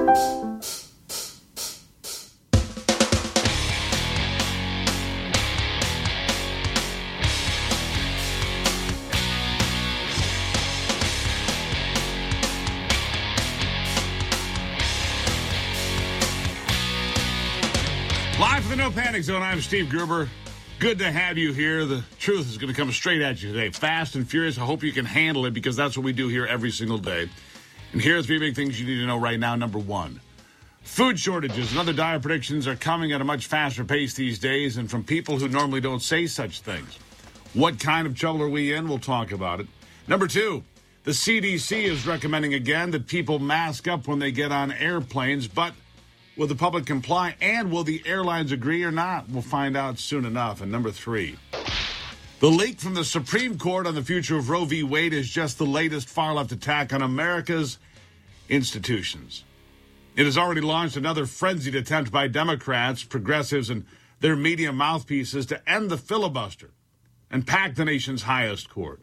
Live from the No Panic Zone, I'm Steve Gruber. Good to have you here. The truth is going to come straight at you today. Fast and furious. I hope you can handle it because that's what we do here every single day. And here are three big things you need to know right now. Number one, food shortages and other dire predictions are coming at a much faster pace these days and from people who normally don't say such things. What kind of trouble are we in? We'll talk about it. Number two, the CDC is recommending again that people mask up when they get on airplanes, but Will the public comply and will the airlines agree or not? We'll find out soon enough. And number three, the leak from the Supreme Court on the future of Roe v. Wade is just the latest far left attack on America's institutions. It has already launched another frenzied attempt by Democrats, progressives, and their media mouthpieces to end the filibuster and pack the nation's highest court.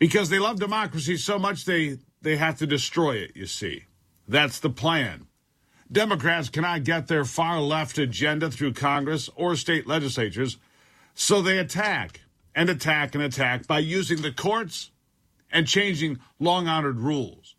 Because they love democracy so much they, they have to destroy it, you see. That's the plan. Democrats cannot get their far left agenda through Congress or state legislatures, so they attack and attack and attack by using the courts and changing long honored rules.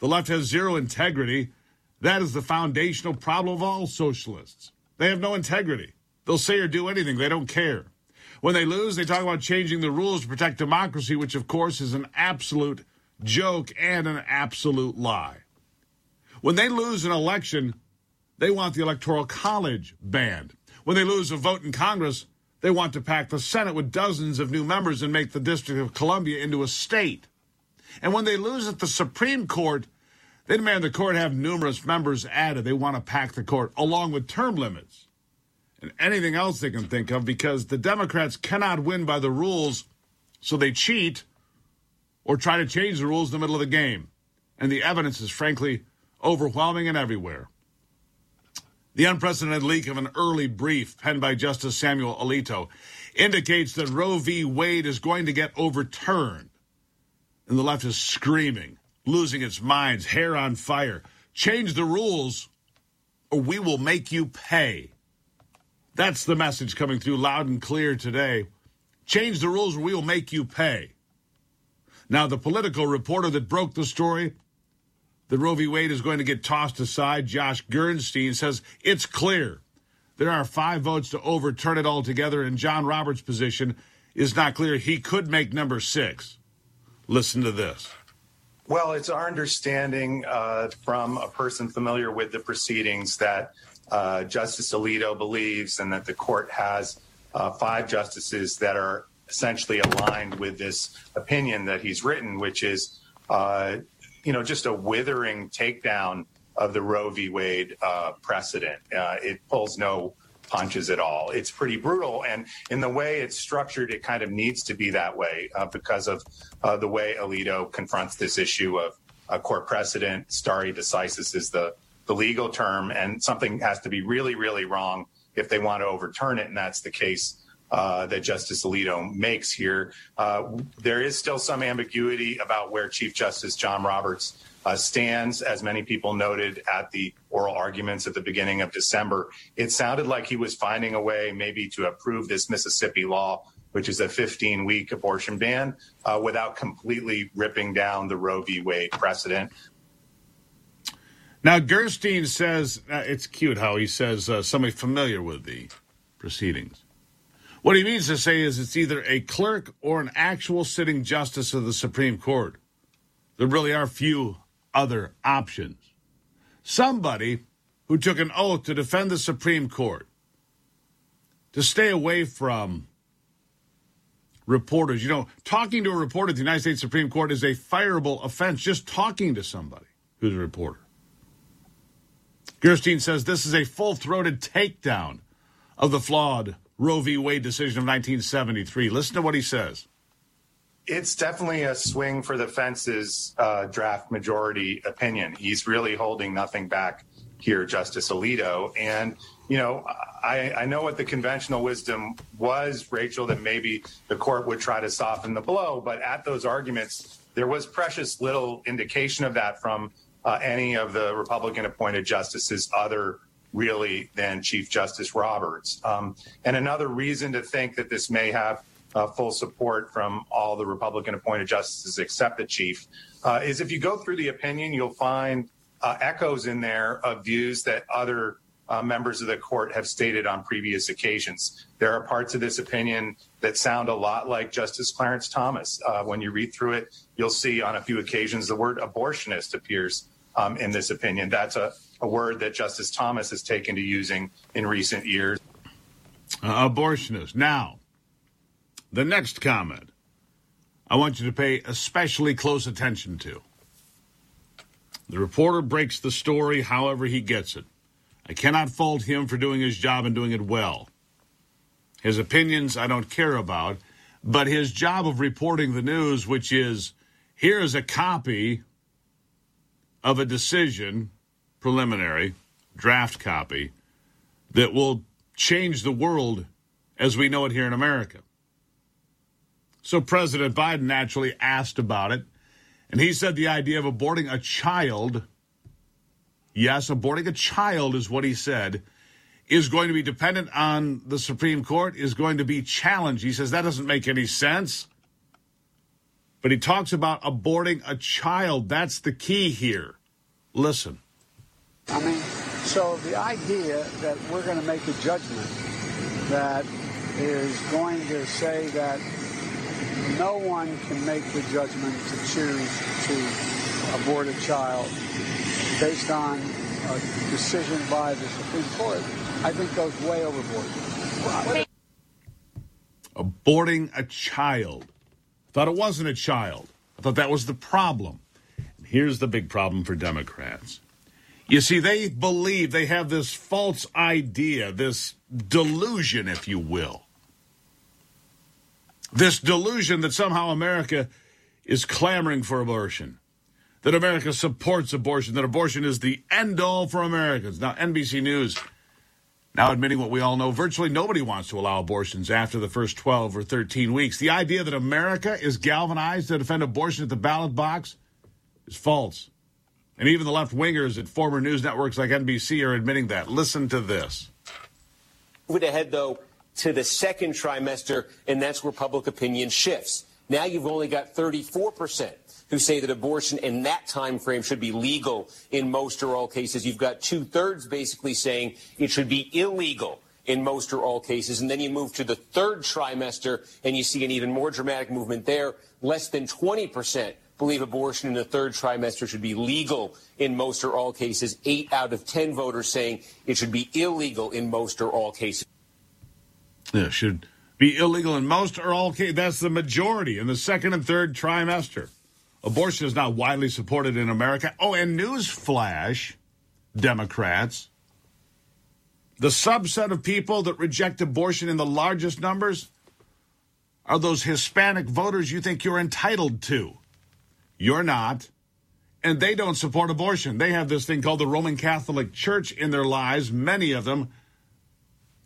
The left has zero integrity. That is the foundational problem of all socialists. They have no integrity. They'll say or do anything, they don't care. When they lose, they talk about changing the rules to protect democracy, which, of course, is an absolute joke and an absolute lie. When they lose an election, they want the Electoral College banned. When they lose a vote in Congress, they want to pack the Senate with dozens of new members and make the District of Columbia into a state. And when they lose at the Supreme Court, they demand the court have numerous members added. They want to pack the court along with term limits and anything else they can think of because the Democrats cannot win by the rules, so they cheat or try to change the rules in the middle of the game. And the evidence is frankly overwhelming and everywhere. The unprecedented leak of an early brief penned by Justice Samuel Alito indicates that Roe v. Wade is going to get overturned. And the left is screaming, losing its minds, hair on fire. Change the rules or we will make you pay. That's the message coming through loud and clear today. Change the rules or we will make you pay. Now, the political reporter that broke the story that Roe v. Wade is going to get tossed aside, Josh Gerstein says it's clear. There are five votes to overturn it altogether, and John Roberts' position is not clear. He could make number six. Listen to this. Well, it's our understanding uh, from a person familiar with the proceedings that uh, Justice Alito believes and that the court has uh, five justices that are essentially aligned with this opinion that he's written, which is uh, you know, just a withering takedown of the Roe v. Wade uh, precedent. Uh, it pulls no punches at all. It's pretty brutal. And in the way it's structured, it kind of needs to be that way uh, because of uh, the way Alito confronts this issue of a court precedent. Stare decisis is the, the legal term, and something has to be really, really wrong if they want to overturn it. And that's the case uh, that Justice Alito makes here. Uh, there is still some ambiguity about where Chief Justice John Roberts uh, stands, as many people noted at the oral arguments at the beginning of December. It sounded like he was finding a way maybe to approve this Mississippi law, which is a 15 week abortion ban, uh, without completely ripping down the Roe v. Wade precedent. Now, Gerstein says uh, it's cute how he says uh, somebody familiar with the proceedings. What he means to say is it's either a clerk or an actual sitting justice of the Supreme Court. There really are few other options. Somebody who took an oath to defend the Supreme Court, to stay away from reporters. You know, talking to a reporter at the United States Supreme Court is a fireable offense, just talking to somebody who's a reporter. Gerstein says this is a full throated takedown of the flawed Roe v. Wade decision of 1973. Listen to what he says. It's definitely a swing for the fences uh, draft majority opinion. He's really holding nothing back here, Justice Alito. And, you know, I, I know what the conventional wisdom was, Rachel, that maybe the court would try to soften the blow. But at those arguments, there was precious little indication of that from uh, any of the Republican appointed justices other really than Chief Justice Roberts. Um, and another reason to think that this may have uh, full support from all the Republican appointed justices except the chief uh, is if you go through the opinion, you'll find uh, echoes in there of views that other uh, members of the court have stated on previous occasions. There are parts of this opinion that sound a lot like Justice Clarence Thomas. Uh, when you read through it, you'll see on a few occasions the word abortionist appears in this opinion. That's a, a, word that Justice Thomas has taken to using in recent years. Uh, abortionist. Now, the next comment I want you to pay especially close attention to. The reporter breaks the story however he gets it. I cannot fault him for doing his job and doing it well. His opinions I don't care about, but his job of reporting the news, which is here is a copy of a decision, preliminary, draft copy, that will change the world as we know it here in America. So President Biden naturally asked about it, and he said the idea of aborting a child yes, aborting a child is what he said, is going to be dependent on the Supreme Court, is going to be challenged. He says that doesn't make any sense. But he talks about aborting a child. That's the key here. Listen. I mean, so the idea that we're going to make a judgment that is going to say that no one can make the judgment to choose to abort a child based on a decision by the Supreme Court, I think goes way overboard. Aborting a child. Thought it wasn't a child. I thought that was the problem. And here's the big problem for Democrats. You see, they believe they have this false idea, this delusion, if you will. This delusion that somehow America is clamoring for abortion that America supports abortion, that abortion is the end all for Americans. Now, NBC News now admitting what we all know virtually nobody wants to allow abortions after the first 12 or 13 weeks. The idea that America is galvanized to defend abortion at the ballot box is false. And even the left wingers at former news networks like NBC are admitting that. Listen to this. Moving ahead, though, to the second trimester, and that's where public opinion shifts. Now you've only got 34 percent who say that abortion in that time frame should be legal in most or all cases. You've got two thirds basically saying it should be illegal in most or all cases. And then you move to the third trimester and you see an even more dramatic movement there. Less than 20% believe abortion in the third trimester should be legal in most or all cases. Eight out of 10 voters saying it should be illegal in most or all cases. Yeah, should be illegal in most or all cases. That's the majority in the second and third trimester. Abortion is not widely supported in America. Oh, and newsflash, Democrats, the subset of people that reject abortion in the largest numbers are those Hispanic voters you think you're entitled to. You're not. And they don't support abortion. They have this thing called the Roman Catholic Church in their lives, many of them,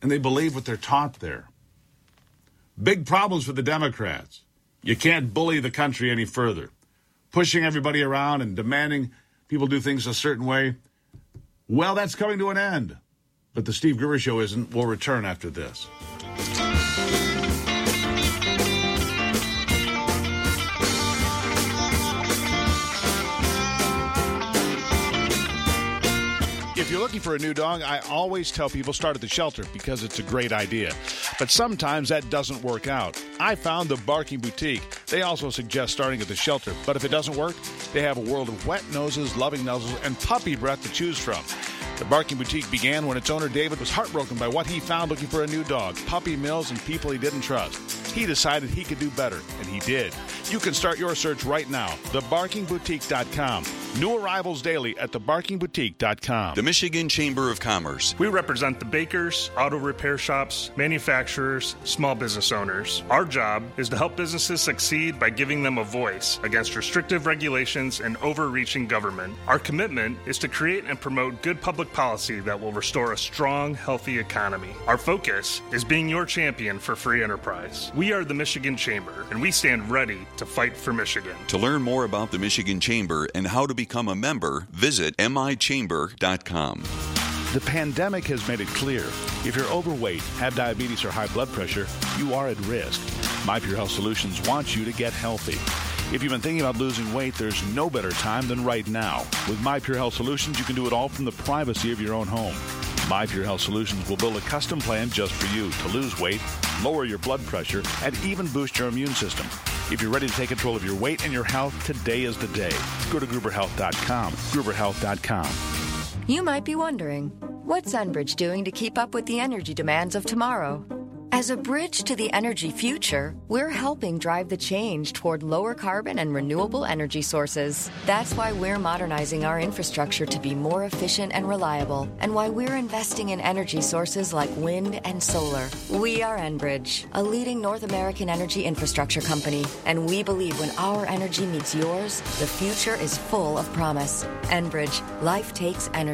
and they believe what they're taught there. Big problems for the Democrats. You can't bully the country any further pushing everybody around and demanding people do things a certain way. Well, that's coming to an end. But the Steve Gruber Show isn't. We'll return after this. If you're looking for a new dog, I always tell people start at the shelter because it's a great idea. But sometimes that doesn't work out. I found the Barking Boutique. They also suggest starting at the shelter, but if it doesn't work, they have a world of wet noses, loving nuzzles, and puppy breath to choose from. The Barking Boutique began when its owner David was heartbroken by what he found looking for a new dog, puppy mills, and people he didn't trust. He decided he could do better, and he did. You can start your search right now. TheBarkingBoutique.com. New arrivals daily at TheBarkingBoutique.com. The Michigan Chamber of Commerce. We represent the bakers, auto repair shops, manufacturers, small business owners. Our job is to help businesses succeed by giving them a voice against restrictive regulations and overreaching government. Our commitment is to create and promote good public policy that will restore a strong, healthy economy. Our focus is being your champion for free enterprise. We are the Michigan Chamber, and we stand ready to fight for Michigan. To learn more about the Michigan Chamber and how to become a member, visit michamber.com. The pandemic has made it clear if you're overweight, have diabetes, or high blood pressure, you are at risk. My Pure Health Solutions wants you to get healthy. If you've been thinking about losing weight, there's no better time than right now. With My Pure Health Solutions, you can do it all from the privacy of your own home. My Pure Health Solutions will build a custom plan just for you to lose weight, lower your blood pressure, and even boost your immune system. If you're ready to take control of your weight and your health, today is the day. Go to GruberHealth.com. GruberHealth.com. You might be wondering, what's Enbridge doing to keep up with the energy demands of tomorrow? As a bridge to the energy future, we're helping drive the change toward lower carbon and renewable energy sources. That's why we're modernizing our infrastructure to be more efficient and reliable, and why we're investing in energy sources like wind and solar. We are Enbridge, a leading North American energy infrastructure company, and we believe when our energy meets yours, the future is full of promise. Enbridge, life takes energy.